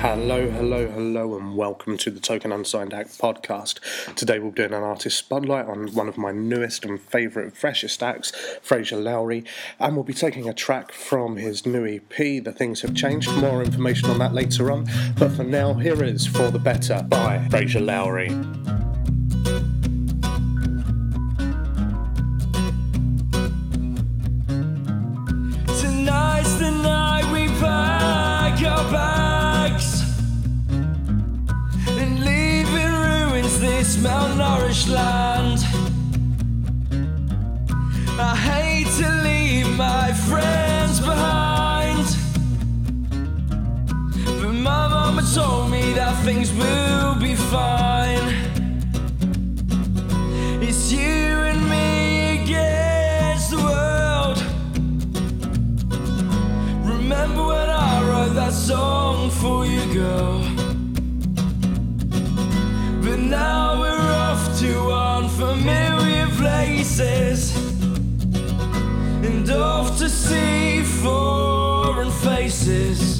Hello, hello, hello, and welcome to the Token Unsigned Act podcast. Today we'll be doing an artist spotlight on one of my newest and favourite, freshest acts, Fraser Lowry, and we'll be taking a track from his new EP, The Things Have Changed. More information on that later on, but for now, here is For the Better by Fraser Lowry. This malnourished land. I hate to leave my friends behind, but my mama told me that things will be fine. It's you and me against the world. Remember when I wrote that song for you, girl? Unfamiliar places and off to see foreign faces.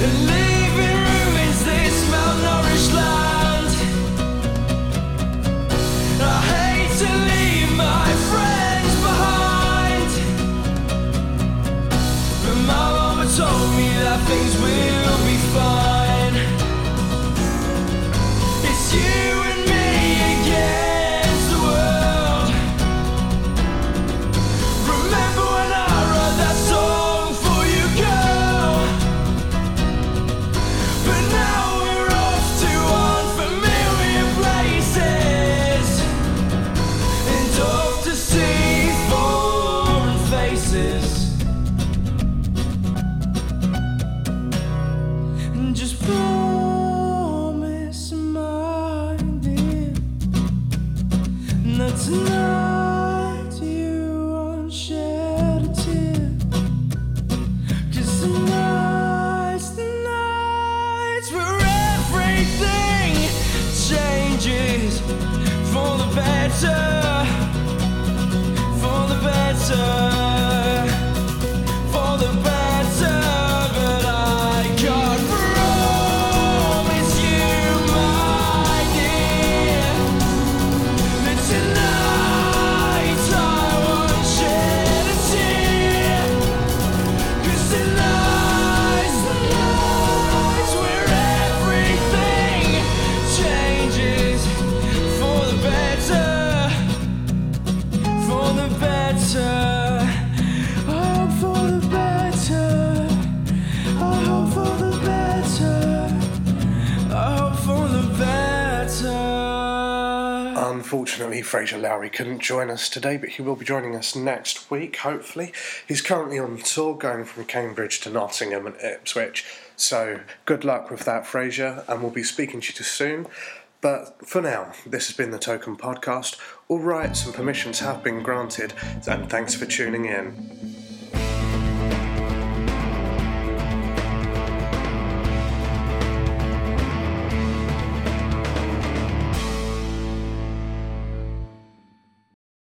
And for the better, for the better, Unfortunately, Fraser Lowry couldn't join us today, but he will be joining us next week, hopefully. He's currently on tour going from Cambridge to Nottingham and Ipswich, so good luck with that, Fraser, and we'll be speaking to you soon. But for now, this has been the Token Podcast. All rights and permissions have been granted, and thanks for tuning in.